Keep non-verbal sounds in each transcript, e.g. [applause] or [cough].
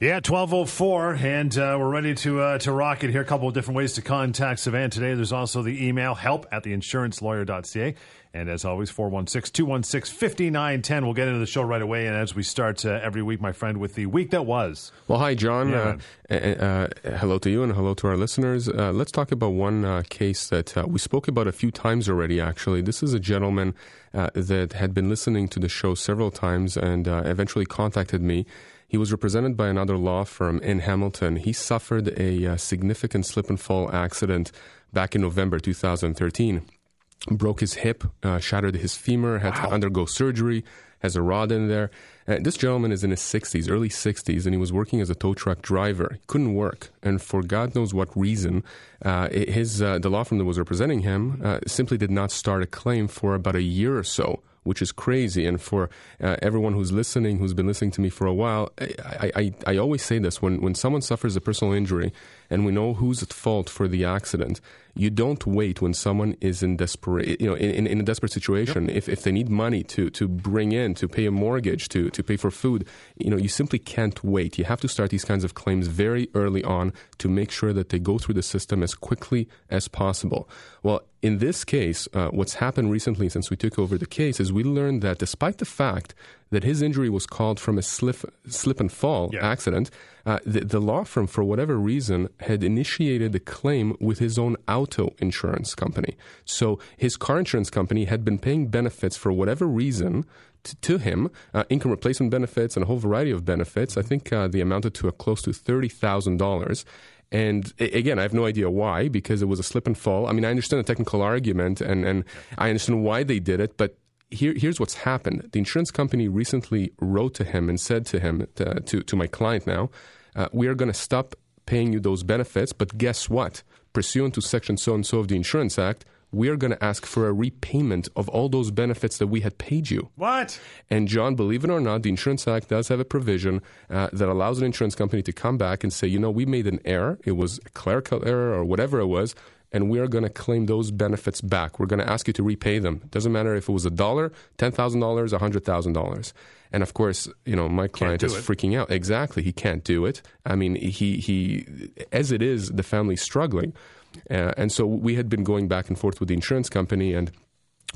Yeah, twelve oh four, and uh, we're ready to uh, to rock it here. A couple of different ways to contact Savan today. There's also the email help at theinsurancelawyer.ca. And as always, 416 216 5910. We'll get into the show right away. And as we start uh, every week, my friend, with the week that was. Well, hi, John. Yeah. Uh, uh, hello to you and hello to our listeners. Uh, let's talk about one uh, case that uh, we spoke about a few times already, actually. This is a gentleman that had been listening to the show several times and eventually contacted me. He was represented by another law firm in Hamilton. He suffered a significant slip and fall accident back in November 2013 broke his hip, uh, shattered his femur, had wow. to undergo surgery, has a rod in there. Uh, this gentleman is in his 60s, early 60s, and he was working as a tow truck driver. He couldn't work, and for God knows what reason, uh, his uh, the law firm that was representing him uh, simply did not start a claim for about a year or so which is crazy. And for uh, everyone who's listening, who's been listening to me for a while, I, I, I always say this when, when someone suffers a personal injury and we know who's at fault for the accident, you don't wait when someone is in desperate, you know, in, in a desperate situation. Yep. If, if they need money to, to bring in, to pay a mortgage, to, to pay for food, you know, you simply can't wait. You have to start these kinds of claims very early on to make sure that they go through the system as quickly as possible. Well, in this case, uh, what's happened recently since we took over the case is we learned that despite the fact that his injury was called from a slip, slip and fall yeah. accident, uh, the, the, law firm, for whatever reason, had initiated a claim with his own auto insurance company. So his car insurance company had been paying benefits for whatever reason to, him, uh, income replacement benefits and a whole variety of benefits. I think uh, they amounted to close to thirty thousand dollars. And again, I have no idea why, because it was a slip and fall. I mean, I understand the technical argument and, and I understand why they did it, but here, here's what's happened. The insurance company recently wrote to him and said to him, to, to, to my client now, uh, we are going to stop paying you those benefits. But guess what? Pursuant to Section so and so of the Insurance Act, we are going to ask for a repayment of all those benefits that we had paid you. What? And John, believe it or not, the Insurance Act does have a provision uh, that allows an insurance company to come back and say, you know, we made an error. It was a clerical error or whatever it was. And we are going to claim those benefits back. We're going to ask you to repay them. Doesn't matter if it was a dollar, $10,000, $100,000. And of course, you know, my client is it. freaking out. Exactly, he can't do it. I mean, he he, as it is, the family's struggling, uh, and so we had been going back and forth with the insurance company and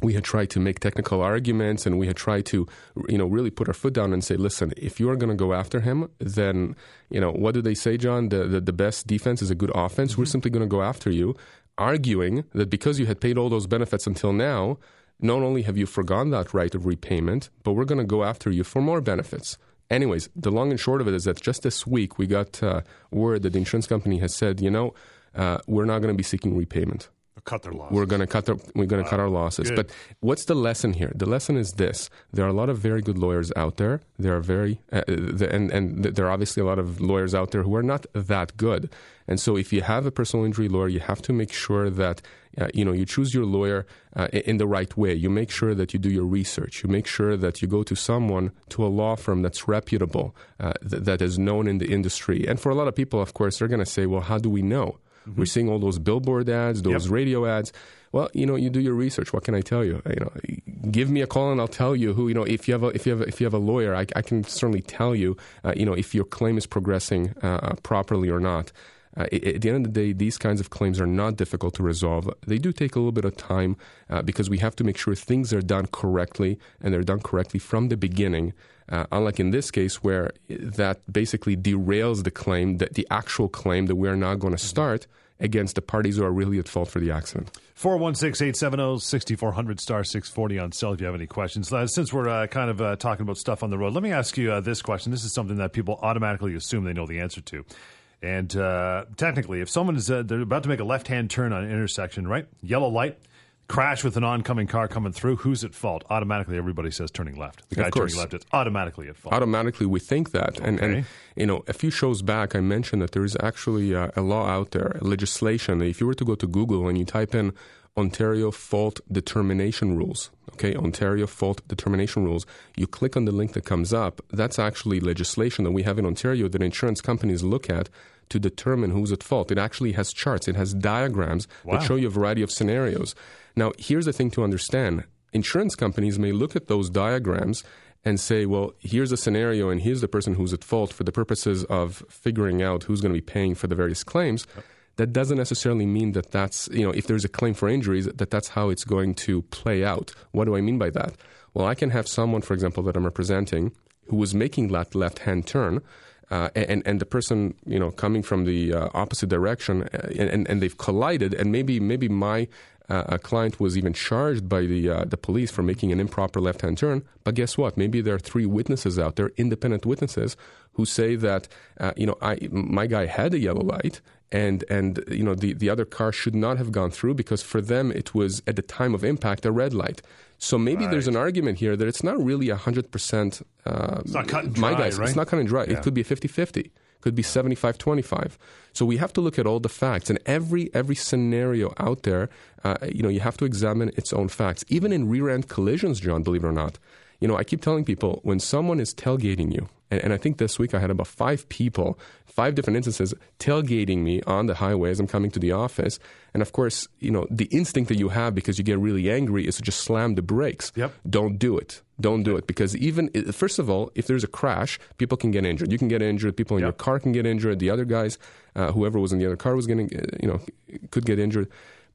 we had tried to make technical arguments and we had tried to you know really put our foot down and say listen if you are going to go after him then you know what do they say john the the, the best defense is a good offense mm-hmm. we're simply going to go after you arguing that because you had paid all those benefits until now, not only have you forgone that right of repayment, but we're going to go after you for more benefits. Anyways, the long and short of it is that just this week we got uh, word that the insurance company has said, you know, uh, we're not going to be seeking repayment. Cut their losses. We're going to cut their, we're going to wow. cut our losses. Good. But what's the lesson here? The lesson is this: there are a lot of very good lawyers out there. There are very uh, the, and and there are obviously a lot of lawyers out there who are not that good. And so, if you have a personal injury lawyer, you have to make sure that uh, you know you choose your lawyer uh, in the right way. You make sure that you do your research. You make sure that you go to someone to a law firm that's reputable, uh, th- that is known in the industry. And for a lot of people, of course, they're going to say, "Well, how do we know?" Mm-hmm. We're seeing all those billboard ads, those yep. radio ads. Well, you know, you do your research. What can I tell you? You know, give me a call and I'll tell you who. You know, if you have a if you have a, if you have a lawyer, I, I can certainly tell you. Uh, you know, if your claim is progressing uh, properly or not. Uh, at the end of the day, these kinds of claims are not difficult to resolve. They do take a little bit of time uh, because we have to make sure things are done correctly and they're done correctly from the beginning. Uh, unlike in this case, where that basically derails the claim, that the actual claim that we are now going to start against the parties who are really at fault for the accident. 416 870 6400 star 640 on cell if you have any questions. Uh, since we're uh, kind of uh, talking about stuff on the road, let me ask you uh, this question. This is something that people automatically assume they know the answer to. And uh, technically, if someone is uh, they're about to make a left hand turn on an intersection, right? Yellow light, crash with an oncoming car coming through, who's at fault? Automatically, everybody says turning left. The guy turning left is automatically at fault. Automatically, we think that. Okay. And, and, you know, a few shows back, I mentioned that there is actually a, a law out there, legislation. If you were to go to Google and you type in Ontario fault determination rules, okay, Ontario fault determination rules, you click on the link that comes up. That's actually legislation that we have in Ontario that insurance companies look at to determine who's at fault. It actually has charts, it has diagrams wow. that show you a variety of scenarios. Now, here's the thing to understand insurance companies may look at those diagrams and say, well, here's a scenario and here's the person who's at fault for the purposes of figuring out who's going to be paying for the various claims, yep. That doesn't necessarily mean that that's, you know, if there's a claim for injuries, that that's how it's going to play out. What do I mean by that? Well, I can have someone, for example, that I'm representing who was making that left hand turn. Uh, and and the person you know coming from the uh, opposite direction uh, and, and they've collided and maybe maybe my uh, a client was even charged by the uh, the police for making an improper left hand turn. But guess what? Maybe there are three witnesses out there, independent witnesses, who say that uh, you know I my guy had a yellow light. And and you know the, the other car should not have gone through because for them it was at the time of impact a red light. So maybe right. there's an argument here that it's not really hundred percent. Uh, it's not cut and dry, my guys. Right? It's not cut and dry. Yeah. It could be a 50-50 could be 75 25 so we have to look at all the facts and every every scenario out there uh, you know you have to examine its own facts even in rear end collisions john believe it or not you know i keep telling people when someone is tailgating you and, and, I think this week I had about five people, five different instances, tailgating me on the highway as I'm coming to the office. And of course, you know, the instinct that you have because you get really angry is to just slam the brakes. Yep. Don't do it. Don't do it because even first of all, if there's a crash, people can get injured. You can get injured. People in yep. your car can get injured. The other guys, uh, whoever was in the other car was getting, uh, you know, could get injured.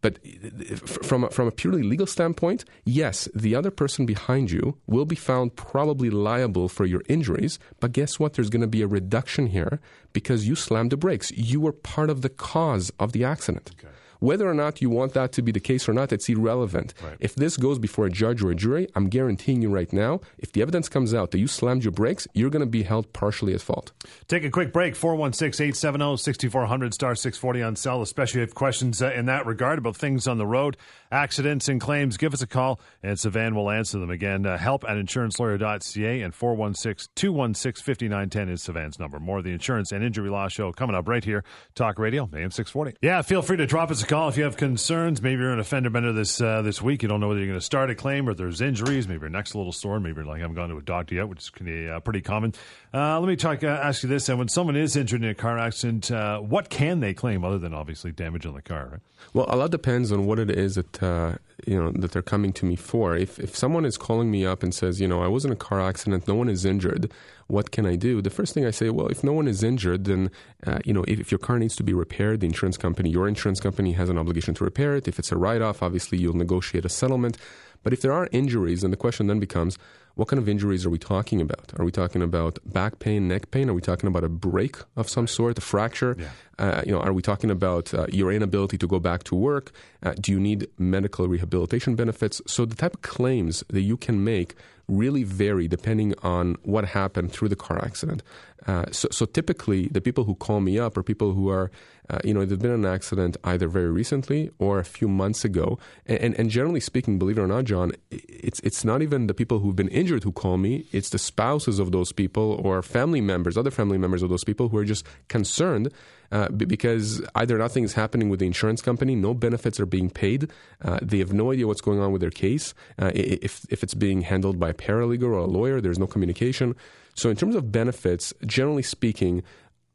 But uh, from a, from a purely legal standpoint, yes, the other person behind you will be found probably liable for your injuries. But guess what? There's going to be a reduction here because you slammed the brakes. You were part of the cause of the accident. Okay. Whether or not you want that to be the case or not, it's irrelevant. Right. If this goes before a judge or a jury, I'm guaranteeing you right now, if the evidence comes out that you slammed your brakes, you're going to be held partially at fault. Take a quick break. 416 870 6400 star 640 on cell, especially if you have questions uh, in that regard about things on the road, accidents and claims. Give us a call, and Savan will answer them. Again, uh, help at insurancelawyer.ca and 416 216 5910 is Savan's number. More of the Insurance and Injury Law Show coming up right here. Talk Radio, AM 640. Yeah, feel free to drop us a call if you have concerns. Maybe you're an offender bender this uh, this week. You don't know whether you're going to start a claim or there's injuries. Maybe your next little store. Maybe you're like, I haven't gone to a doctor yet, which is pretty, uh, pretty common. Uh, let me talk, uh, ask you this. And when someone is injured in a car accident, uh, what can they claim other than obviously damage on the car? Right? Well, a lot depends on what it is that uh, you know that they're coming to me for. If if someone is calling me up and says, you know, I was in a car accident, no one is injured, what can I do? The first thing I say, well, if no one is injured, then uh, you know, if, if, your car needs to be repaired, the insurance company, your insurance company has an obligation to repair it. If it's a write-off, obviously you'll negotiate a settlement. But if there are injuries, then the question then becomes, what kind of injuries are we talking about? Are we talking about back pain, neck pain? Are we talking about a break of some sort, a fracture? Yeah. Uh, you know, are we talking about uh, your inability to go back to work? Uh, do you need medical rehabilitation benefits? So the type of claims that you can make really vary depending on what happened through the car accident. Uh, so, so, typically, the people who call me up are people who are, uh, you know, there's been an accident either very recently or a few months ago. And, and, and, generally speaking, believe it or not, John, it's it's not even the people who've been injured who call me. It's the spouses of those people or family members, other family members of those people who are just concerned uh, because either nothing is happening with the insurance company, no benefits are being paid, uh, they have no idea what's going on with their case. Uh, if if it's being handled by a paralegal or a lawyer, there's no communication. So, in terms of benefits, generally speaking,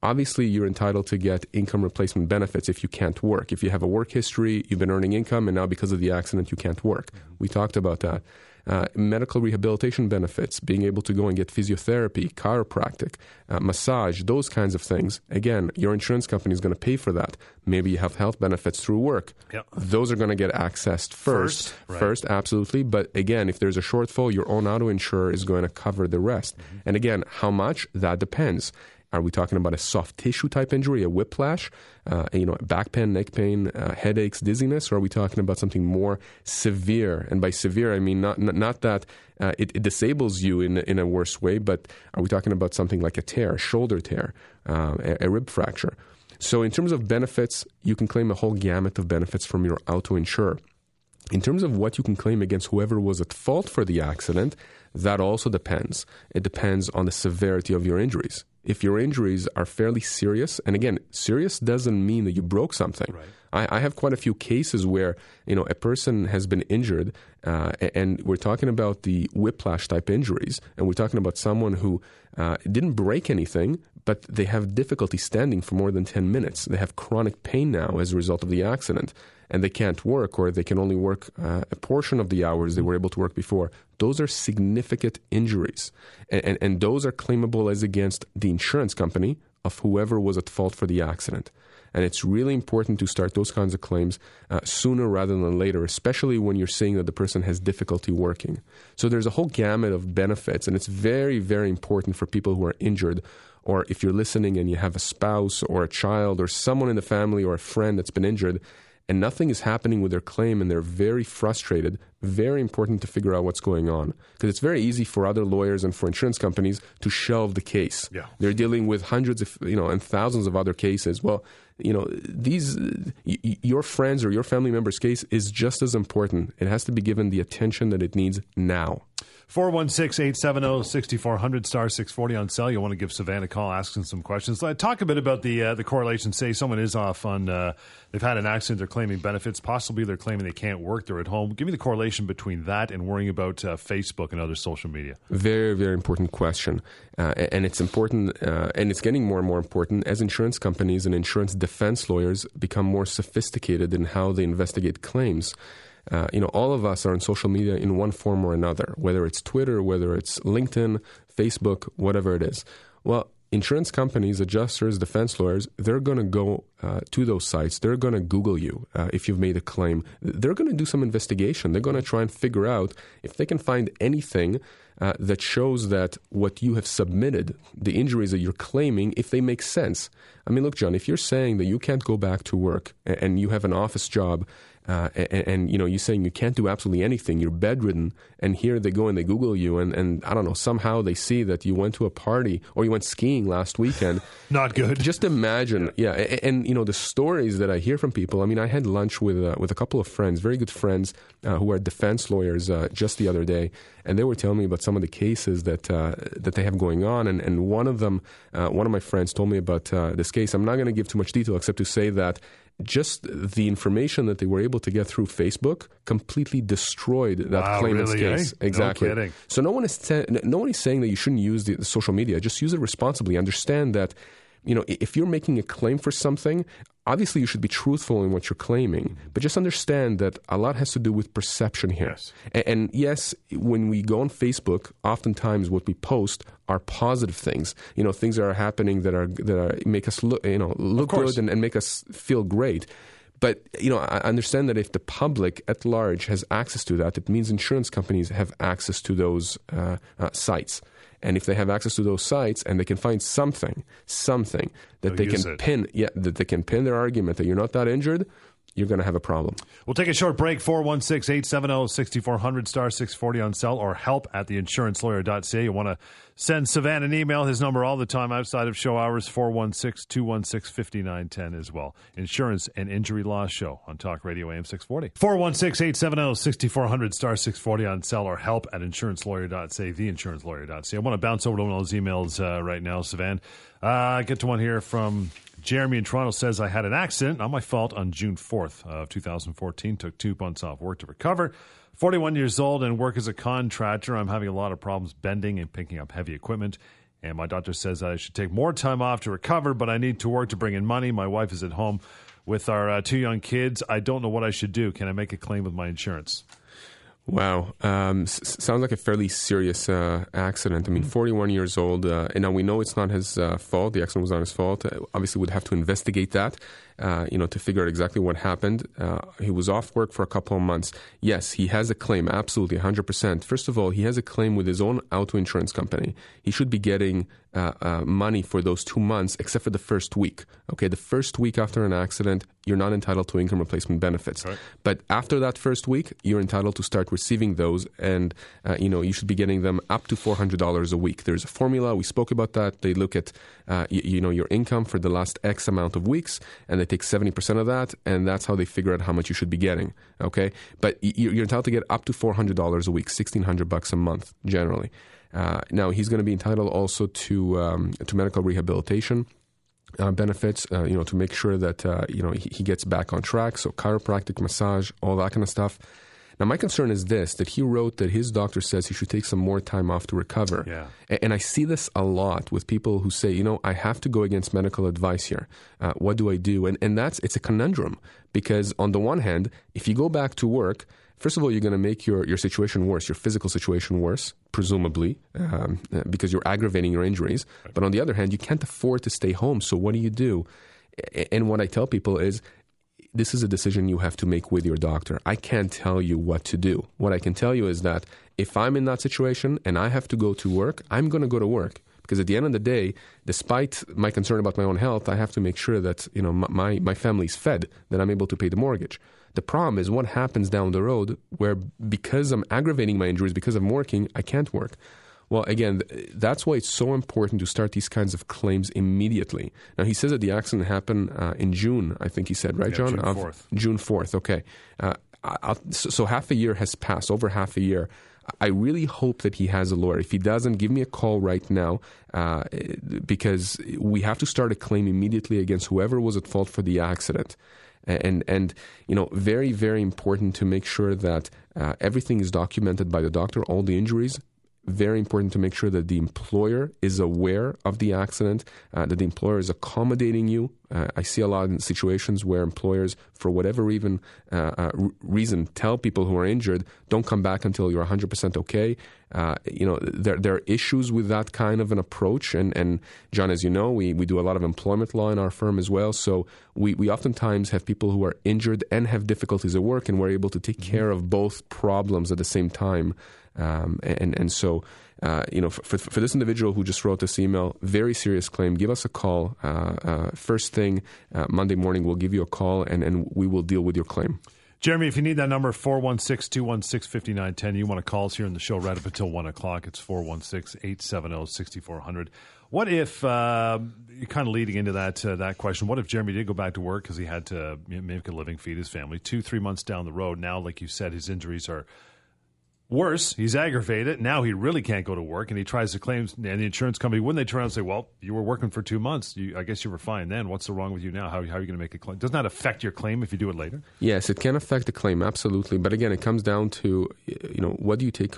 obviously you're entitled to get income replacement benefits if you can't work. If you have a work history, you've been earning income, and now because of the accident, you can't work. Mm-hmm. We talked about that. Uh, medical rehabilitation benefits, being able to go and get physiotherapy, chiropractic, uh, massage, those kinds of things. Again, your insurance company is going to pay for that. Maybe you have health benefits through work. Yep. Those are going to get accessed first. First, right. first, absolutely. But again, if there's a shortfall, your own auto insurer is going to cover the rest. Mm-hmm. And again, how much? That depends. Are we talking about a soft tissue type injury, a whiplash, uh, you know, back pain, neck pain, uh, headaches, dizziness, or are we talking about something more severe? And by severe, I mean not not that uh, it, it, disables you in in a worse way, but are we talking about something like a tear, a shoulder tear, uh, a, a rib fracture? So, in terms of benefits, you can claim a whole gamut of benefits from your auto insurer. In terms of what you can claim against whoever was at fault for the accident, that also depends. It depends on the severity of your injuries if your injuries are fairly serious, and again, serious doesn't mean that you broke something. Right. I, I have quite a few cases where you know a person has been injured, uh, and we're talking about the whiplash type injuries, and we're talking about someone who uh, didn't break anything, but they have difficulty standing for more than 10 minutes. They have chronic pain now as a result of the accident, and they can't work, or they can only work uh, a portion of the hours they were able to work before. Those are significant injuries, and, and, and those are claimable as against the insurance company of whoever was at fault for the accident. And it's really important to start those kinds of claims uh, sooner rather than later, especially when you're seeing that the person has difficulty working. So there's a whole gamut of benefits, and it's very, very important for people who are injured or if you're listening and you have a spouse or a child or someone in the family or a friend that's been injured and nothing is happening with their claim and they're very frustrated, very important to figure out what's going on. Because it's very easy for other lawyers and for insurance companies to shelve the case. Yeah. They're dealing with hundreds of, you know, and thousands of other cases. Well, you know, these, y- your friends or your family member's case is just as important. It has to be given the attention that it needs now. 416 870 6400 star 640 on cell. You want to give Savan a call, asking some questions. Uh, talk a bit about the uh, the correlation. Say someone is off on, uh, they've had an accident, they're claiming benefits. Possibly they're claiming they can't work, they're at home. Give me the correlation between that and worrying about uh, Facebook and other social media. Very, very important question. Uh, and it's important, uh, and it's getting more and more important as insurance companies and insurance defense lawyers become more sophisticated in how they investigate claims. Uh, you know, all of us are on social media in one form or another, whether it's Twitter, whether it's LinkedIn, Facebook, whatever it is. Well, insurance companies, adjusters, defense lawyers, they're going to go uh, to those sites. They're going to Google you uh, if you've made a claim. They're going to do some investigation. They're going to try and figure out if they can find anything uh, that shows that what you have submitted, the injuries that you're claiming, if they make sense. I mean, look, John, if you're saying that you can't go back to work and, and you have an office job uh, and, and, you know you're saying you can't do absolutely anything. You're bedridden. And here they go and they google you. And, and i don't know somehow they see that you went to a party or you went skiing last weekend. [laughs] Not good. just imagine yeah, and, and, you know the stories that i hear from people i mean i had lunch with uh, with a couple of friends very good friends uh, who are defense lawyers uh, just the other day. And they were telling me about some of the cases that uh, that they have going on. And, and one of them uh, one of my friends told me about this case. I'm not going to give too much detail except to say that just the information that they were able to get through Facebook completely destroyed that wow, claimant's really, case. Eh? Exactly. No so no one is te- no one is saying that you shouldn't use the, the social media. Just use it responsibly. Understand that you know if you're making a claim for something, obviously you should be truthful in what you're claiming, but just understand that a lot has to do with perception here. Yes. And, and, yes, when we go on Facebook, oftentimes what we post are positive things. You know, things that are happening that are that are make us look you know look good and, and make us feel great. But you know, I understand that if the public at large has access to that, it means insurance companies have access to those uh, uh, sites. And if they have access to those sites and they can find something, something that They'll they can it. pin, yeah, that they can pin their argument that you're not that injured, you're going to have a problem. We'll take a short break. 416 870 6400 star 640 on cell or help at theinsurancelawyer.ca. You want to send Savan an email. His number all the time outside of show hours 416 216 5910 as well. Insurance and Injury Law Show on Talk Radio AM 640. 416 870 6400 star 640 on cell or help at insurancelawyer.ca. Theinsurancelawyer.ca. I want to bounce over to one of those emails uh, right now, Savan. Uh, get to one here from Jeremy in Toronto says, I had an accident, not my fault, on June 4th of 2014. Took two months off work to recover. 41 years old and work as a contractor. I'm having a lot of problems bending and picking up heavy equipment. And my doctor says I should take more time off to recover, but I need to work to bring in money. My wife is at home with our uh, two young kids. I don't know what I should do. Can I make a claim with my insurance? Wow. Um, s- sounds like a fairly serious uh, accident. I mean, 41 years old. Uh, and now we know it's not his uh, fault. The accident was not his fault. Uh, obviously, we'd have to investigate that, uh, you know, to figure out exactly what happened. Uh, he was off work for a couple of months. Yes, he has a claim, absolutely, 100%. First of all, he has a claim with his own auto insurance company. He should be getting money for those two months, except for the first week. Okay, the first week after an accident, you're not entitled to income replacement benefits. Right. But after that first week, you're entitled to start receiving those, and uh, you know you should be getting them up to four hundred dollars a week. There's a formula. We spoke about that. They look at uh, y- you know your income for the last X amount of weeks, and they take seventy percent of that, and that's how they figure out how much you should be getting. Okay, but you're entitled to get up to four hundred dollars a week, sixteen hundred bucks a month generally. Uh, now he's going to be entitled also to um, to medical rehabilitation uh, benefits, uh, you know, to make sure that uh, you know he, he, gets back on track. So chiropractic, massage, all that kind of stuff. Now, my concern is this: that he wrote that his doctor says he should take some more time off to recover. Yeah. And, I see this a lot with people who say, you know, I have to go against medical advice here. Uh, what do I do? And and that's it's a conundrum because on the one hand, if you go back to work first of all, you're going to make your, your situation worse, your physical situation worse, presumably, um, because you're aggravating your injuries. But on the other hand, you can't afford to stay home. So what do you do? And what I tell people is, this is a decision you have to make with your doctor. I can't tell you what to do. What I can tell you is that if I'm in that situation and I have to go to work, I'm going to go to work because at the end of the day, despite my concern about my own health, I have to make sure that you know my my family's fed, that I'm able to pay the mortgage. The problem is what happens down the road where because I'm aggravating my injuries, because I'm working, I can't work. Well, again, that's why it's so important to start these kinds of claims immediately. Now, he says that the accident happened uh, in June, I think he said, right, yeah, John? June 4th. June 4th, okay. Uh, so, so half a year has passed, over half a year. I really hope that he has a lawyer. If he doesn't, give me a call right now uh, because we have to start a claim immediately against whoever was at fault for the accident and and you know very very important to make sure that uh, everything is documented by the doctor all the injuries very important to make sure that the employer is aware of the accident, uh, that the employer is accommodating you. Uh, I see a lot in situations where employers, for whatever even uh, uh reason, tell people who are injured, "Don't come back until you're 100% okay." Uh, you know, there there are issues with that kind of an approach. And and John, as you know, we we do a lot of employment law in our firm as well. So we we oftentimes have people who are injured and have difficulties at work, and we're able to take mm-hmm. care of both problems at the same time. Um, and and so uh, you know for, for this individual who just wrote this email, very serious claim. Give us a call uh, uh, first thing uh, Monday morning. We'll give you a call and and we will deal with your claim. Jeremy, if you need that number, 416 216 5910. You want to call us here in the show right up until 1 o'clock. It's 416 870 6400. What if, uh, kind of leading into that uh, that question, what if Jeremy did go back to work because he had to make a living, feed his family? Two, three months down the road, now, like you said, his injuries are Worse, he's aggravated. Now he really can't go to work, and he tries to claim. And the insurance company, wouldn't they turn around and say, "Well, you were working for two months. You, I guess you were fine then. What's the wrong with you now? How, how are you going to make a claim? Doesn't that affect your claim if you do it later?" Yes, it can affect the claim absolutely. But again, it comes down to you know what do you take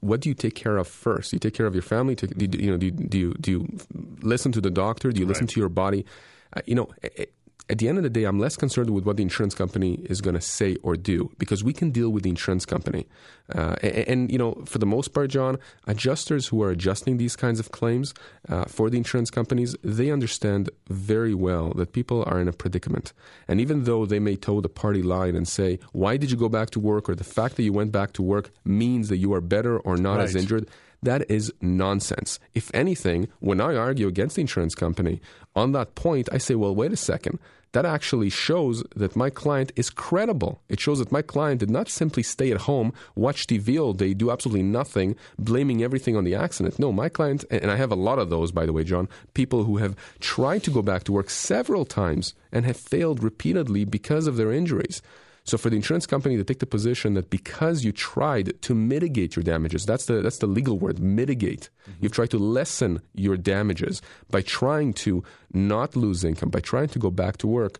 what do you take care of first? You take care of your family. Do you, you know do you, do you, do you listen to the doctor? Do you listen right. to your body? Uh, you know. It, at the end of the day, I'm less concerned with what the insurance company is going to say or do because we can deal with the insurance company. Uh, and, and, you know, for the most part, John, adjusters who are adjusting these kinds of claims uh, for the insurance companies, they understand very well that people are in a predicament. And even though they may toe the party line and say, why did you go back to work? Or the fact that you went back to work means that you are better or not right. as injured, that is nonsense. If anything, when I argue against the insurance company on that point, I say, well, wait a second. That actually shows that my client is credible. It shows that my client did not simply stay at home, watch TV all day, do absolutely nothing, blaming everything on the accident. No, my client, and I have a lot of those, by the way, John, people who have tried to go back to work several times and have failed repeatedly because of their injuries. So for the insurance company to take the position that because you tried to mitigate your damages, that's the that's the legal word, mitigate. Mm-hmm. You've tried to lessen your damages by trying to not lose income, by trying to go back to work.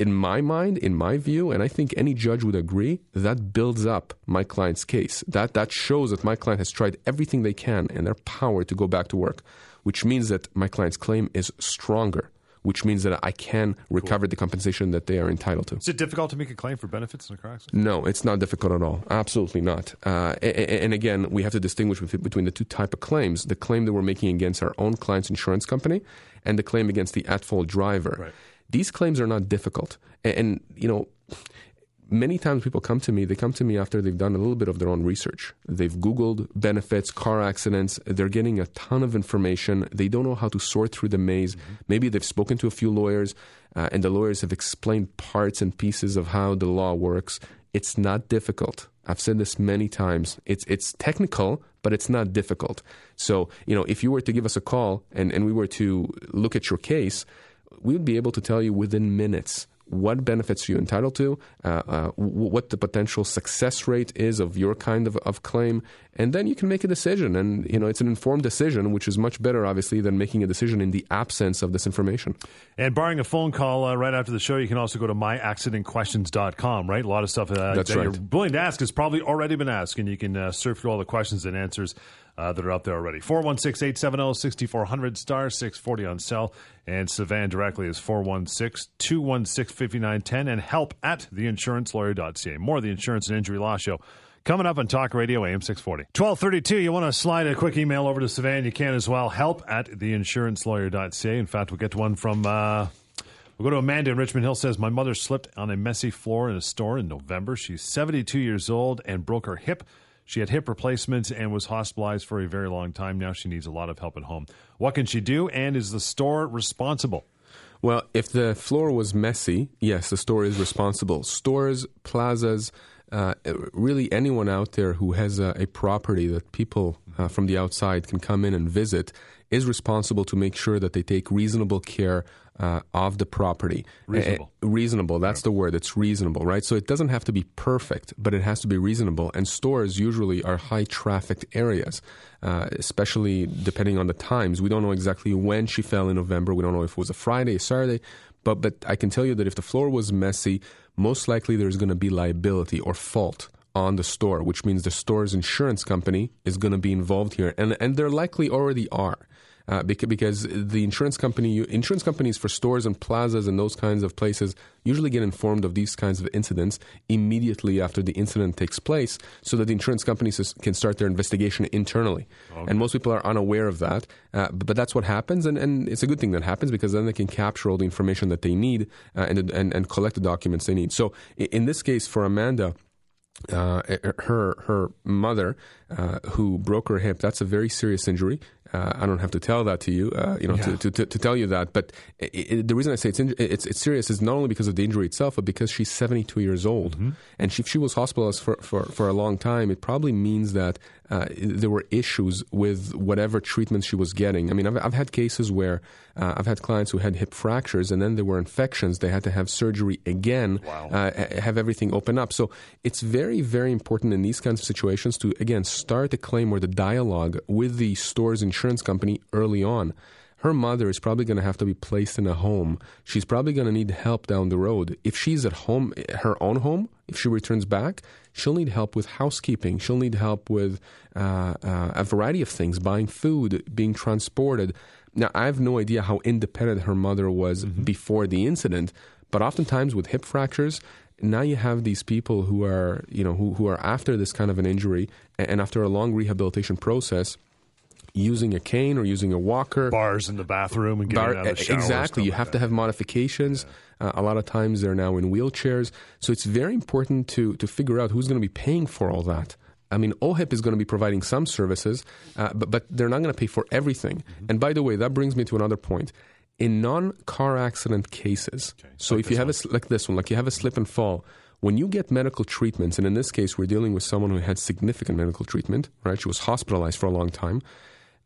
In my mind, in my view, and I think any judge would agree, that builds up my client's case. That that shows that my client has tried everything they can in their power to go back to work, which means that my client's claim is stronger which means that I can recover cool. the compensation that they are entitled to. Is it difficult to make a claim for benefits in a car accident? No, it's not difficult at all. Absolutely not. Uh, and, again, we have to distinguish between the two type of claims: the claim that we're making against our own client's insurance company, and the claim against the at-fault driver. Right. These claims are not difficult, and you know many times people come to me, they come to me after they've done a little bit of their own research. They've Googled benefits, car accidents, they're getting a ton of information. They don't know how to sort through the maze. Mm-hmm. Maybe they've spoken to a few lawyers, uh, and the lawyers have explained parts and pieces of how the law works. It's not difficult. I've said this many times. It's it's technical, but it's not difficult. So, you know, if you were to give us a call and, and we were to look at your case, we would be able to tell you within minutes what benefits are you're entitled to, uh, uh, w- what the potential success rate is of your kind of, of claim, and then you can make a decision. And you know, it's an informed decision, which is much better, obviously, than making a decision in the absence of this information. And barring a phone call uh, right after the show, you can also go to myaccidentquestions.com, right? A lot of stuff uh, That's that right. you're willing to ask has probably already been asked, and you can uh, surf through all the questions and answers uh, that are out there already. 416 870 6400 star 640 on cell. And Savan directly is 416 216 5910 and help at theinsurancelawyer.ca. More of the Insurance and Injury Law Show. Coming up on Talk Radio AM 640. 1232, you want to slide a quick email over to Savan, you can as well. Help at theinsurancelawyer.ca. In fact, we'll get one from, uh, we'll go to Amanda in Richmond Hill says, My mother slipped on a messy floor in a store in November. She's 72 years old and broke her hip. She had hip replacements and was hospitalized for a very long time. Now she needs a lot of help at home. What can she do? And is the store responsible? Well, if the floor was messy, yes, the store is responsible. Stores, plazas, uh, really anyone out there who has a, a property that people uh, from the outside can come in and visit is responsible to make sure that they take reasonable care uh, of the property. Reasonable. Uh, reasonable, that's the word. It's reasonable, right? So it doesn't have to be perfect, but it has to be reasonable. And stores usually are high trafficked areas, uh, especially depending on the times. We don't know exactly when she fell in November. We don't know if it was a Friday, a Saturday. But, but I can tell you that if the floor was messy, most likely there's going to be liability or fault on the store, which means the store's insurance company is going to be involved here. And, and there likely already are. Uh, because, because the insurance company, insurance companies for stores and plazas and those kinds of places usually get informed of these kinds of incidents immediately after the incident takes place, so that the insurance companies can start their investigation internally. Okay. And most people are unaware of that, uh, but, but, that's what happens, and, and it's a good thing that happens because then they can capture all the information that they need uh, and, and and collect the documents they need. So in this case, for Amanda. Uh, her her mother, uh, who broke her hip, that's a very serious injury. Uh, I don't have to tell that to you, uh, you know, yeah. to, to, to, tell you that. But it, it, the reason I say it's, in, it's, it's serious is not only because of the injury itself, but because she's 72 years old, mm-hmm. and she, if she was hospitalized for, for, for a long time, it probably means that uh, there were issues with whatever treatment she was getting. I mean, I've, I've had cases where uh, I've had clients who had hip fractures, and then there were infections. They had to have surgery again, wow. Uh, have everything open up. So it's very, very important in these kinds of situations to again start a claim or the dialogue with the store's insurance company early on. Her mother is probably going to have to be placed in a home. She's probably going to need help down the road. If she's at home, her own home, if she returns back, she'll need help with housekeeping. She'll need help with uh, uh, a variety of things, buying food, being transported. Now, I have no idea how independent her mother was mm-hmm. before the incident, but oftentimes with hip fractures, now you have these people who are, you know, who, who are after this kind of an injury and after a long rehabilitation process using a cane or using a walker. Bars in the bathroom and getting Bar, out of the shower. Exactly. You have to have modifications. Yeah. Uh, a lot of times they're now in wheelchairs. So it's very important to, to figure out who's going to be paying for all that. I mean, OHIP is going to be providing some services, uh, but, but they're not going to pay for everything. Mm-hmm. And by the way, that brings me to another point. In non car accident cases, okay. so like if you have one. a, like this one, like you have a slip and fall, when you get medical treatments, and in this case, we're dealing with someone who had significant medical treatment, right? She was hospitalized for a long time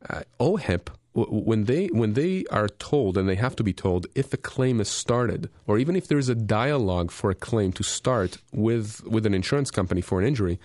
uh, OHIP, when they when they are told and they have to be told if a claim is started or even if there is a dialogue for a claim to start with with an insurance company for an injury,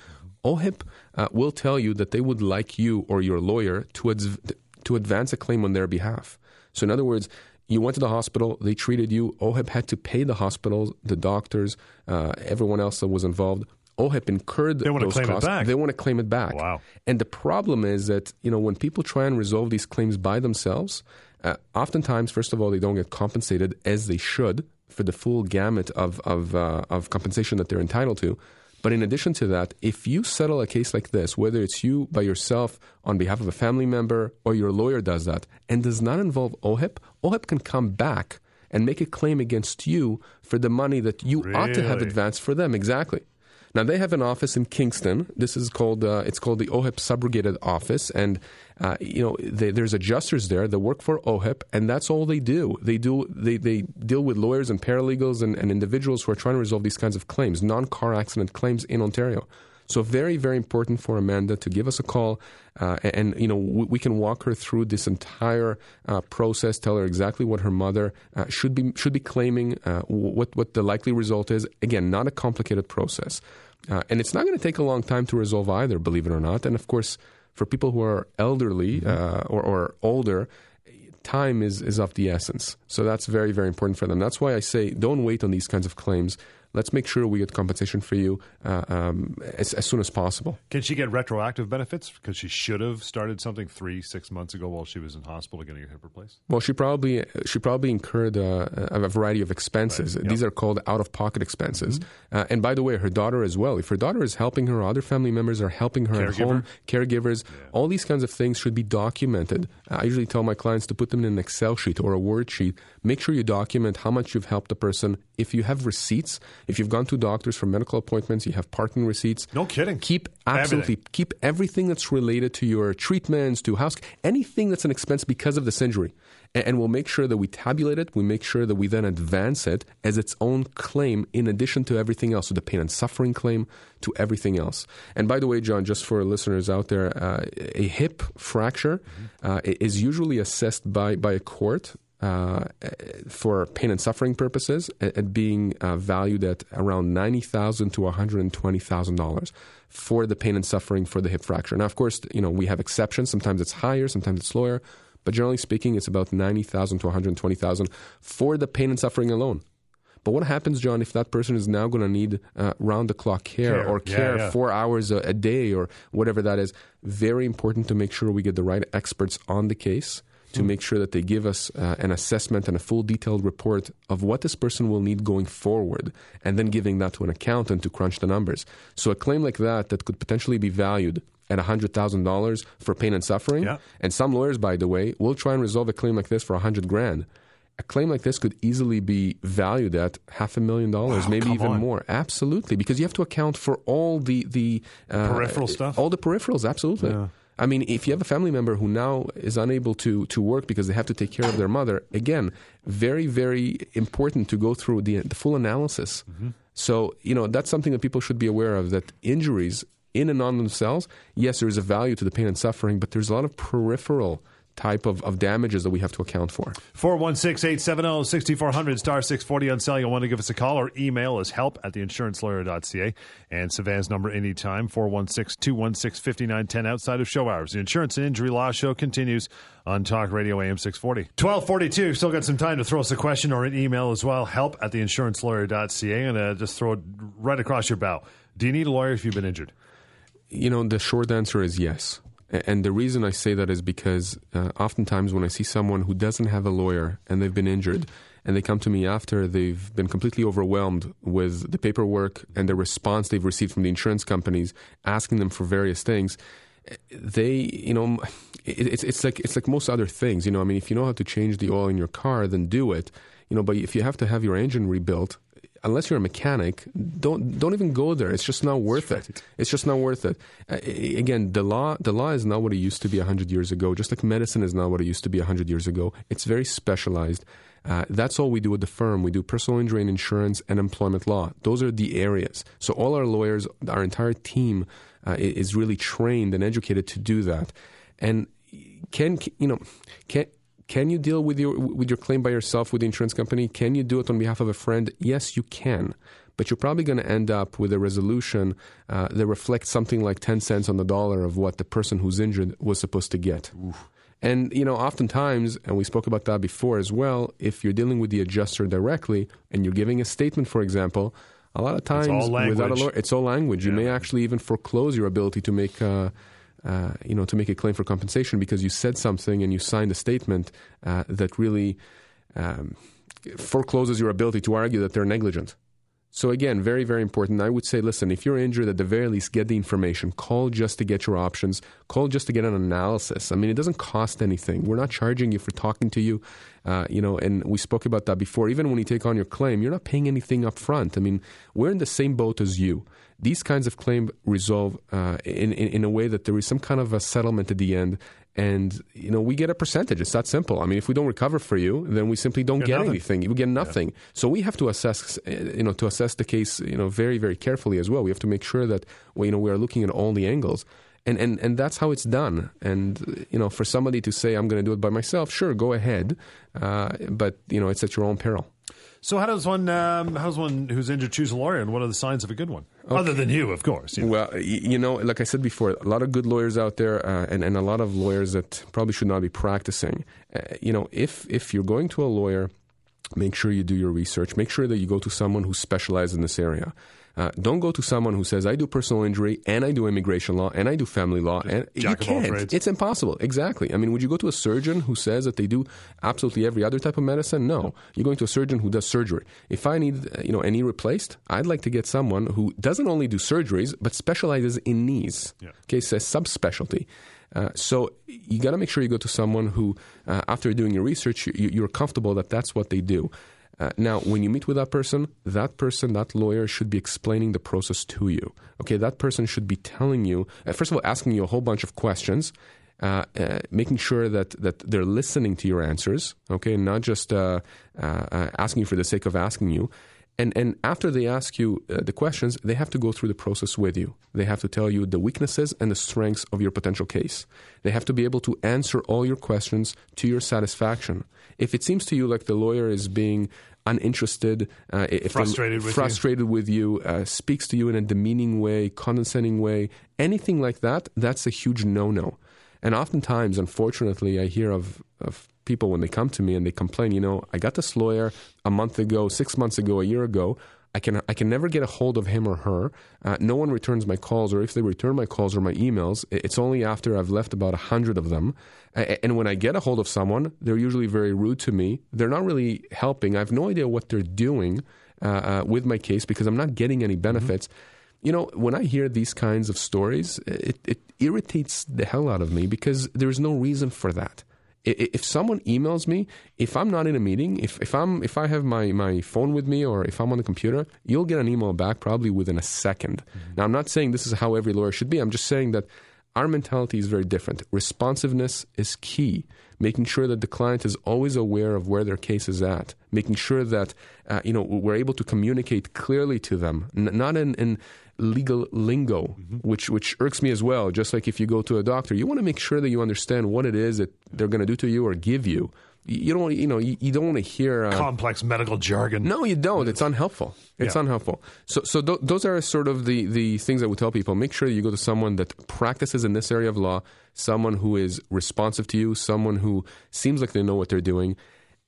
OHIP uh, will tell you that they would like you or your lawyer to adv- to advance a claim on their behalf. So in other words, you went to the hospital, they treated you. OHIP had to pay the hospital, the doctors, uh, everyone else that was involved OHIP incurred they want those to claim costs. It back. They want to claim it back. Wow. And the problem is that you know when people try and resolve these claims by themselves, uh, oftentimes, first of all, they don't get compensated as they should for the full gamut of of, uh, of compensation that they're entitled to. But in addition to that, if you settle a case like this, whether it's you by yourself on behalf of a family member or your lawyer does that, and does not involve OHIP, OHIP can come back and make a claim against you for the money that you really? ought to have advanced for them. Exactly. Now they have an office in Kingston. This is called uh, it's called the OHIP subrogated office, and uh, you know they, there's adjusters there that work for OHIP, and that's all they do. They do they, they deal with lawyers and paralegals and, and individuals who are trying to resolve these kinds of claims, non car accident claims in Ontario. So very, very important for Amanda to give us a call, uh, and, you know we, we, can walk her through this entire uh, process. Tell her exactly what her mother uh, should be should be claiming, uh, what what the likely result is. Again, not a complicated process, uh, and it's not going to take a long time to resolve either. Believe it or not, and of course, for people who are elderly mm-hmm. or, or older time is, is of the essence. So that's very, very important for them. That's why I say don't wait on these kinds of claims let's make sure we get compensation for you uh, um, as, as, soon as possible. Can she get retroactive benefits because she should have started something three, six months ago while she was in hospital getting her hip replaced? Well, she probably she probably incurred uh, a variety of expenses. Right. Yep. These are called out of pocket expenses. Mm-hmm. Uh, and by the way, her daughter as well. If her daughter is helping her, other family members are helping her Caregiver. at home, caregivers, yeah. all these kinds of things should be documented. I usually tell my clients to put them in an Excel sheet or a Word sheet. Make sure you document how much you've helped the person. If you have receipts, if you've gone to doctors for medical appointments, you have parking receipts. No kidding. Keep absolutely everything. keep everything that's related to your treatments, to house, anything that's an expense because of this injury. And, and we'll make sure that we tabulate it. We make sure that we then advance it as its own claim in addition to everything else, to the pain and suffering claim, to everything else. And by the way, John, just for listeners out there, uh, a hip fracture mm-hmm. uh, is usually assessed by, by a court uh, for pain and suffering purposes at, being uh, valued at around ninety thousand to one hundred and twenty thousand dollars for the pain and suffering for the hip fracture. Now, of course, you know we have exceptions. Sometimes it's higher, sometimes it's lower, but generally speaking, it's about ninety thousand to one hundred twenty thousand for the pain and suffering alone. But what happens, John, if that person is now going to need uh, round the clock care, care, or care yeah, yeah. four hours a, a, day or whatever that is? Very important to make sure we get the right experts on the case to make sure that they give us uh, an assessment and a full detailed report of what this person will need going forward, and then giving that to an accountant to crunch the numbers. So a claim like that that could potentially be valued at $100,000 for pain and suffering, yeah. and some lawyers, by the way, will try and resolve a claim like this for 100 grand. A claim like this could easily be valued at half a million dollars, wow, maybe even on. more. Absolutely, because you have to account for all the the uh, peripheral stuff, all the peripherals. Absolutely. Yeah. I mean, if you have a family member who now is unable to, to work because they have to take care of their mother, again, very, very important to go through the, the full analysis. Mm-hmm. So, you know, that's something that people should be aware of that injuries in and on themselves, yes, there is a value to the pain and suffering, but there's a lot of peripheral type of, of damages that we have to account for. 416 870 6400 star 640 on cell. You'll want to give us a call or email us help at theinsurancelawyer.ca. And Savan's number anytime 416 216 5910 outside of show hours. The Insurance and Injury Law Show continues on Talk Radio AM 640. 1242. Still got some time to throw us a question or an email as well. Help at theinsurancelawyer.ca. And uh, just throw it right across your bow. Do you need a lawyer if you've been injured? You know, the short answer is yes. And the reason I say that is because uh, oftentimes when I see someone who doesn't have a lawyer and they've been injured, and they come to me after they've been completely overwhelmed with the paperwork and the response they've received from the insurance companies asking them for various things, they, you know, it's it's like it's like most other things. You know, I mean, if you know how to change the oil in your car, then do it. You know, but if you have to have your engine rebuilt, unless you're a mechanic, don't don't even go there. It's just not worth it. It's just not worth it. Uh, again, the law the law is not what it used to be hundred years ago. Just like medicine is not what it used to be hundred years ago. It's very specialized. Uh, that's all we do at the firm. We do personal injury and insurance and employment law. Those are the areas. So all our lawyers, our entire team, uh, is really trained and educated to do that. And can you know can can you deal with your with your claim by yourself with the insurance company? Can you do it on behalf of a friend? Yes, you can. But you're probably going to end up with a resolution uh, that reflects something like 10 cents on the dollar of what the person who's injured was supposed to get. Oof. And, you know, oftentimes, and we spoke about that before as well, if you're dealing with the adjuster directly and you're giving a statement, for example, a lot of times without a lawyer, it's all language. Yeah. You may actually even foreclose your ability to make uh, uh, you know, to make a claim for compensation because you said something and you signed a statement uh, that really um, forecloses your ability to argue that they're negligent. So again, very, very important. I would say, listen, if you're injured, at the very least, get the information. Call just to get your options. Call just to get an analysis. I mean, it doesn't cost anything. We're not charging you for talking to you. Uh, you know, and we spoke about that before. Even when you take on your claim, you're not paying anything up front. I mean, we're in the same boat as you. These kinds of claims resolve uh, in, in, in a way that there is some kind of a settlement at the end and you know we get a percentage. It's that simple. I mean, if we don't recover for you, then we simply don't Get get, anything. We get nothing. So we have to assess, uh, you know, to assess the case, you know, very very carefully as well. We have to make sure that you know we are looking at all the angles. And, and, and that's how it's done. And you know, for somebody to say I'm going to do it by myself, sure, go ahead, uh, but you know, it's at your own peril. So how does one um, how does one who's injured choose a lawyer, and what are the signs of a good one? Other than you, of course. you know. Well, you know, like I said before, a lot of good lawyers out there, uh, and, and a lot of lawyers that probably should not be practicing. Uh, you know, if if you're going to a lawyer, make sure you do your research. Make sure that you go to someone who specializes in this area. Uh, don't go to someone who says I do personal injury and I do immigration law and I do family law and you jack of all can't. It's impossible. Exactly. I mean, would you go to a surgeon who says that they do absolutely every other type of medicine? No. You're going to a surgeon who does surgery. If I need, uh, you know, a knee replaced, I'd like to get someone who doesn't only do surgeries but specializes in knees. Yeah. Okay, so subspecialty. Uh, so you got to make sure you go to someone who, uh, after doing your research, you, you're comfortable that that's what they do. Uh, now, when you meet with that person, that person, that lawyer should be explaining the process to you. Okay, that person should be telling you, uh, first of all, asking you a whole bunch of questions, uh, uh, making sure that, that they're listening to your answers, okay, not just uh, uh, asking you for the sake of asking you. And, and after they ask you uh, the questions, they have to go through the process with you. They have to tell you the weaknesses and the strengths of your potential case. They have to be able to answer all your questions to your satisfaction. If it seems to you like the lawyer is being uninterested, uh, Frustrated with you. frustrated with you, uh, speaks to you in a demeaning way, condescending way, anything like that, that's a huge no no. And oftentimes, unfortunately, I hear of, of people when they come to me and they complain, you know, I got this lawyer a month ago, six months ago, a year ago. I can, I can never get a hold of him or her. Uh, no one returns my calls, or if they return my calls or my emails, it's only after I've left about a hundred of them. And when I get a hold of someone, they're usually very rude to me. They're not really helping. I have no idea what they're doing uh, uh, with my case because I'm not getting any benefits. You know, when I hear these kinds of stories, it, it irritates the hell out of me because there's no reason for that. If someone emails me, if I'm not in a meeting, if, if I'm if I have my, my phone with me or if I'm on the computer, you'll get an email back probably within a 2nd Now I'm not saying this is how every lawyer should be. I'm just saying that our mentality is very different. Responsiveness is key. Making sure that the client is always aware of where their case is at. Making sure that uh, you know we're able to communicate clearly to them, N- not in, in legal lingo, which which irks me as well. Just like if you go to a doctor, you want to make sure that you understand what it is that they're going to do to you or give you. You don't want- you know you, you don't want to hear uh, Complex medical jargon. no, you don't. It's unhelpful. It's Yeah. unhelpful. So, so th- those are sort of the, the things I would tell people. Make sure you go to someone that practices in this area of law, someone who is responsive to you, someone who seems like they know what they're doing.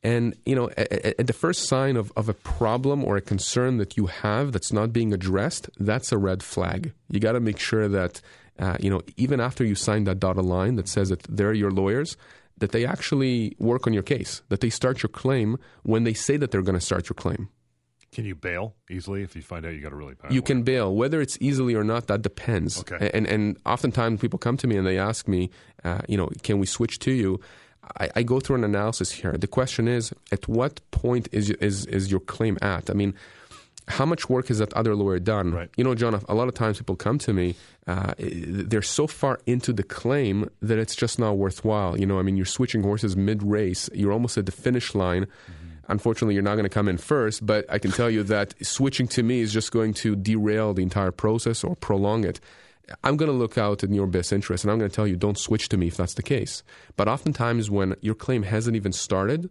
And, you know, at, the first sign of, of a problem or a concern that you have that's not being addressed, that's a red flag. You got to make sure that, uh, you know, even after you sign that dotted line that says that they're your lawyers, that they actually work on your case, that they start your claim when they say that they're going to start your claim. Can you bail easily if you find out you got a really bad You can bail. Whether it's easily or not, that depends. Okay. And and oftentimes people come to me and they ask me, uh, you know, can we switch to you? I, I go through an analysis here. The question is, at what point is is is your claim at? I mean, how much work has that other lawyer done? Right. You know, John, a lot of times people come to me, uh, they're so far into the claim that it's just not worthwhile. You know, I mean, you're switching horses mid race, you're almost at the finish line. Unfortunately, you're not going to come in first, but I can tell you that switching to me is just going to derail the entire process or prolong it. I'm going to look out in your best interest and I'm going to tell you don't switch to me if that's the case. But oftentimes, when your claim hasn't even started,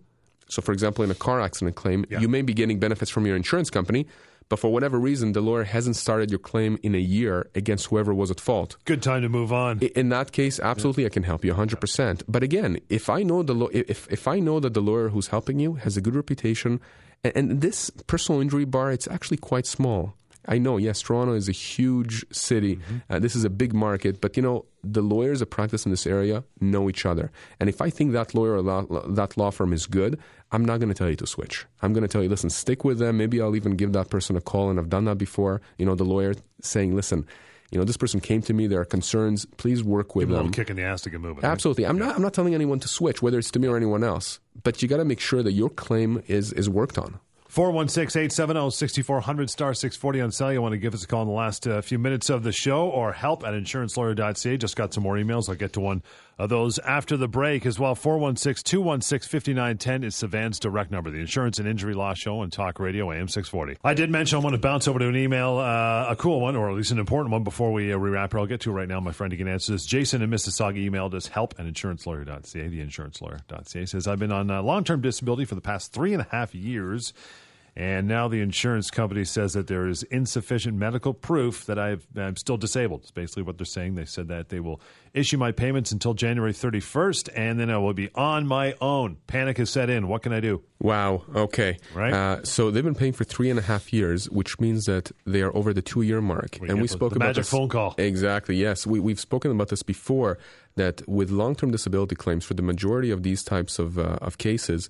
so for example, in a car accident claim, Yeah. you may be getting benefits from your insurance company, but for whatever reason, the lawyer hasn't started your claim in a year against whoever was at fault. Good time to move on. In that case, absolutely, I can help you 100%. But again, if I know the if if I know that the lawyer who's helping you has a good reputation, and, and this personal injury bar, it's actually quite small. I know, yes, Toronto is a huge city. Uh, this is a big market, but you know, the lawyers that practice in this area know each other. And if I think that lawyer or law, that law firm is good, I'm not going to tell you to switch. I'm going to tell you, listen, stick with them. Maybe I'll even give that person a call, and I've done that before. You know, the lawyer saying, listen, you know, this person came to me. There are concerns. Please work with Give 'em a them. Kicking the ass to get moving. right? Absolutely. I'm not. I'm not telling anyone to switch, whether it's to me or anyone else. But you got to make sure that your claim is is worked on. 416 870 6400 star 640 on cell. You want to give us a call in the last uh, few minutes of the show or help at insurancelawyer.ca. Just got some more emails. I'll get to one of those after the break as well. 416 216 5910 is Savan's direct number, the Insurance and Injury Law Show on Talk Radio AM 640. I did mention I want to bounce over to an email, uh, a cool one, or at least an important one before we, uh, we wrap it. I'll get to it right now. My friend, you can answer this. Jason in Mississauga emailed us help at insurancelawyer.ca. The insurancelawyer.ca says, I've been on uh, long term disability for the past three and a half years. And now the insurance company says that there is insufficient medical proof that i am still disabled. It's basically what they're saying. They said that they will issue my payments until January 31st, and then I will be on my own. Panic has set in. What can I do? Wow. Okay. Right. Uh, so they've been paying for three and a half years, which means that they are over the two-year mark. We and we the, spoke the about magic this. phone call. Exactly. Yes, we, we've spoken about this before. That with long-term disability claims, for the majority of these types of uh, of cases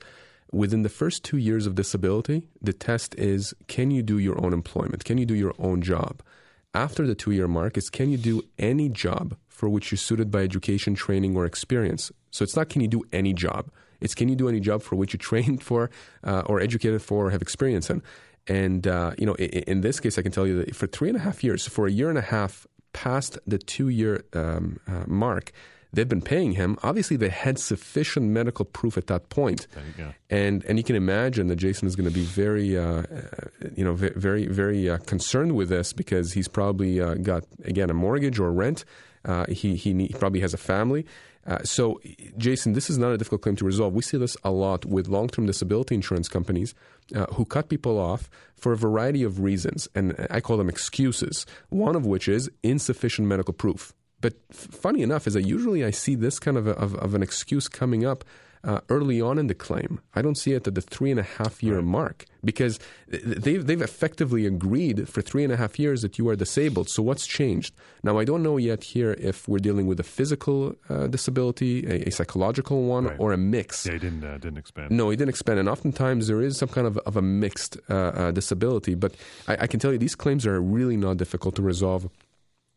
Within the first two years of disability, the test is can you do your own employment? Can you do your own job? After the two year mark, is can you do any job for which you're suited by education, training, or experience? So it's not can you do any job. It's can you do any job for which you're [laughs] trained for, uh, or educated for, or have experience in. And uh, you know, in, in, this case, I can tell you that for three and a half years, for a year and a half past the two year um, uh, mark, they've been paying him. Obviously, they had sufficient medical proof at that point. And and you can imagine that Jason is going to be very, uh, you know, very very uh, concerned with this because he's probably uh, got again a mortgage or rent. Uh, he, he, he probably has a family. Uh, so, Jason, this is not a difficult claim to resolve. We see this a lot with long term disability insurance companies uh, who cut people off for a variety of reasons. And I call them excuses, one of which is insufficient medical proof. But funny enough, is that usually I see this kind of, a, of, of, an excuse coming up uh, early on in the claim. I don't see it at the three and a half year right. mark because they've, they've effectively agreed for three and a half years that you are disabled. So what's changed? Now, I don't know yet here if we're dealing with a physical uh, disability, a, a, psychological one, right. or a mix. Yeah, he didn't, uh, didn't expand. No, he didn't expand. And oftentimes there is some kind of, of a mixed uh, uh, disability. But I, I can tell you these claims are really not difficult to resolve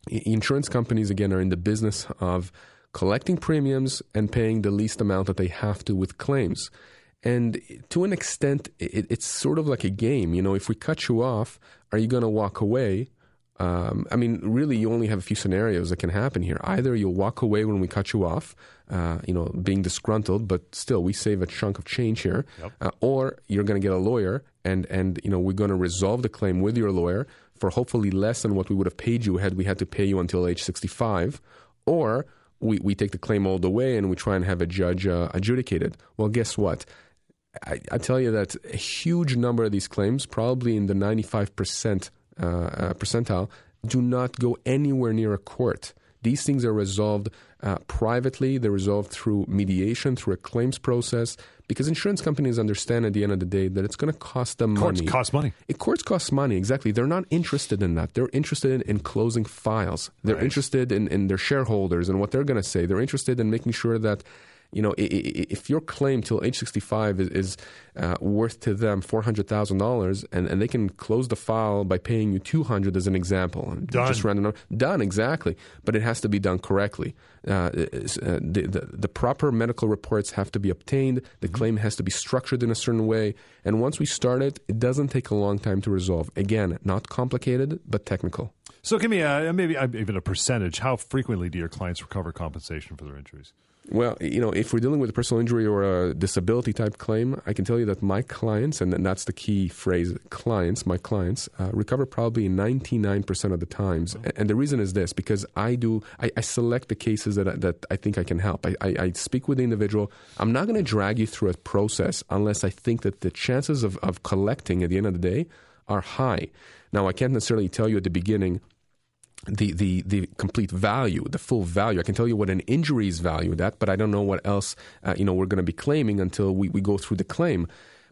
insurance companies again are in the business of collecting premiums and paying the least amount that they have to with claims. And to an extent, it, it's sort of like a game. You know, if we cut you off, are you going to walk away? Um, I mean, really, you only have a few scenarios that can happen here. Either you'll walk away when we cut you off, uh, you know, being disgruntled, but still, we save a chunk of change here, yep. uh, or you're going to get a lawyer, and and you know, we're going to resolve the claim with your lawyer for hopefully less than what we would have paid you had we had to pay you until age 65, or we, we take the claim all the way and we try and have a judge uh, adjudicate it. Well, guess what? I, I, tell you that a huge number of these claims, probably in the 95% uh, uh, percentile, do not go anywhere near a court. These things are resolved uh, privately, they're resolved through mediation, through a claims process, because insurance companies understand at the end of the day that it's going to cost them money. courts money. Cost money. It courts cost money, exactly. They're not interested in that. They're interested in, in closing files. They're right. interested in, in their shareholders and what they're going to say. They're interested in making sure that you know, if your claim till age 65 is, is uh, worth to them $400,000 and, and they can close the file by paying you 200 as an example. Done. Just random. Done, exactly. But it has to be done correctly. Uh, uh, the, the, the, proper medical reports have to be obtained. The mm-hmm. claim has to be structured in a certain way. And once we start it, it doesn't take a long time to resolve. Again, not complicated, but technical. So give me a, maybe even a percentage. How frequently do your clients recover compensation for their injuries? Well, you know, if we're dealing with a personal injury or a disability type claim, I can tell you that my clients, and that's the key phrase, clients, my clients, uh, recover probably 99% of the times. Oh. And the reason is this, because I do, I, I select the cases that, I, that I think I can help. I, I, I speak with the individual. I'm not going to drag you through a process unless I think that the chances of, of collecting at the end of the day are high. Now, I can't necessarily tell you at the beginning the, the, the complete value, the full value. I can tell you what an injury is valued at, but I don't know what else uh, you know we're going to be claiming until we, we go through the claim.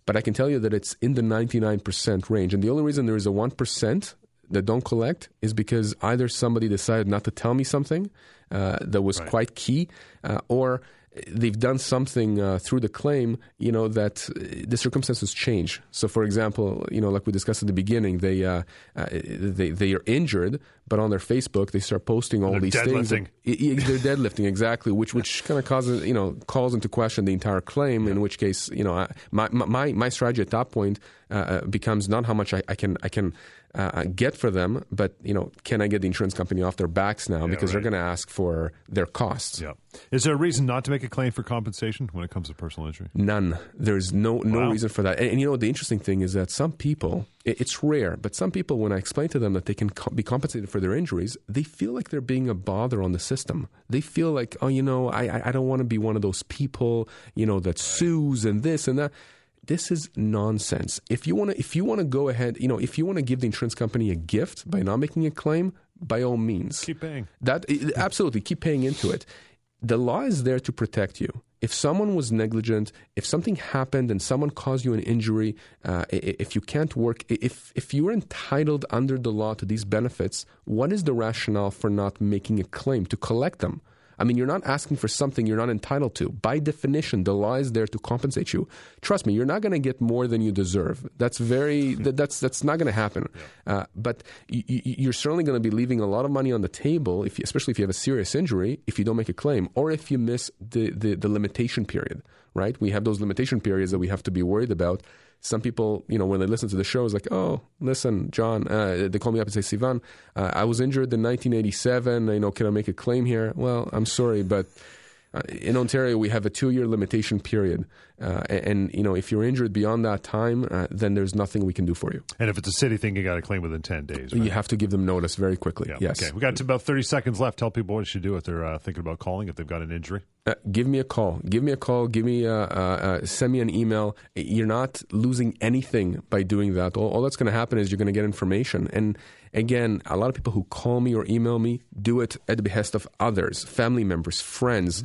But I can tell you that it's in the 99% range. And the only reason there is a 1% that don't collect is because either somebody decided not to tell me something uh, that was right. quite key, uh, or they've done something uh, through the claim, you know, that uh, the circumstances change. So, for example, you know, like we discussed at the beginning, they uh, uh, they they are injured, but on their Facebook they start posting all They're these deadlifting. things. They're deadlifting exactly, which which [laughs] kind of causes you know calls into question the entire claim. In which case, you know, my my my strategy at that point uh, uh, becomes not how much I, I can I can uh, get for them, but you know, can I get the insurance company off their backs now because they're going to ask for their costs. Yeah. Is there a reason not to make a claim for compensation when it comes to personal injury? None. There's no no Wow. reason for that. And, and you know the interesting thing is that some people, it- it's rare, but some people, when I explain to them that they can co- be compensated for their injuries, they feel like they're being a bother on the system. They feel like, oh, you know, I I- I don't want to be one of those people, you know, that sues and this and that. This is nonsense. If you want to, if you want to go ahead, you know, if you want to give the insurance company a gift by not making a claim, by all means, Keep paying. that absolutely keep paying into it. The law is there to protect you. If someone was negligent, if something happened and someone caused you an injury, uh, if you can't work, if if you're entitled under the law to these benefits, what is the rationale for not making a claim to collect them? I mean, you're not asking for something you're not entitled to. By definition, the law is there to compensate you. Trust me, you're not going to get more than you deserve. That's very [laughs] that, that's that's not going to happen. Uh, but y- y- you're certainly going to be leaving a lot of money on the table, if you, especially if you have a serious injury, if you don't make a claim, or if you miss the, the the limitation period. Right? We have those limitation periods that we have to be worried about. Some people, you know, when they listen to the show, is like, oh, listen, John. Uh, they call me up and say, Savan, uh, I was injured in 1987. You know, can I make a claim here? Well, I'm sorry, but uh, in Ontario, we have a two-year limitation period, uh, and, you know, if you're injured beyond that time, uh, then there's nothing we can do for you. And if it's a city thing, you got to claim within 10 days. Right? You have to give them notice very quickly. Yeah. Yes. Okay. We got to about 30 seconds left. Tell people what they should do if they're uh, thinking about calling, if they've got an injury. Uh, give me a call. Give me a call. Give me a, uh, send me an email. You're not losing anything by doing that. All, all that's going to happen is you're going to get information. And again, a lot of people who call me or email me do it at the behest of others, family members, friends.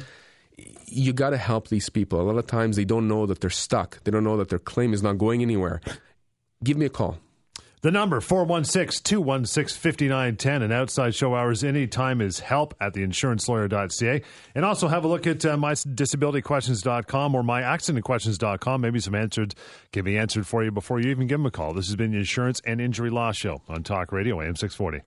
You got to help these people. A lot of times they don't know that they're stuck. They don't know that their claim is not going anywhere. Give me a call. The number 416-216-5910 and outside show hours anytime is help at theinsurancelawyer.ca. And also have a look at uh, mydisabilityquestions.com or myaccidentquestions.com. Maybe some answered can be answered for you before you even give them a call. This has been the Insurance and Injury Law Show on Talk Radio AM 640.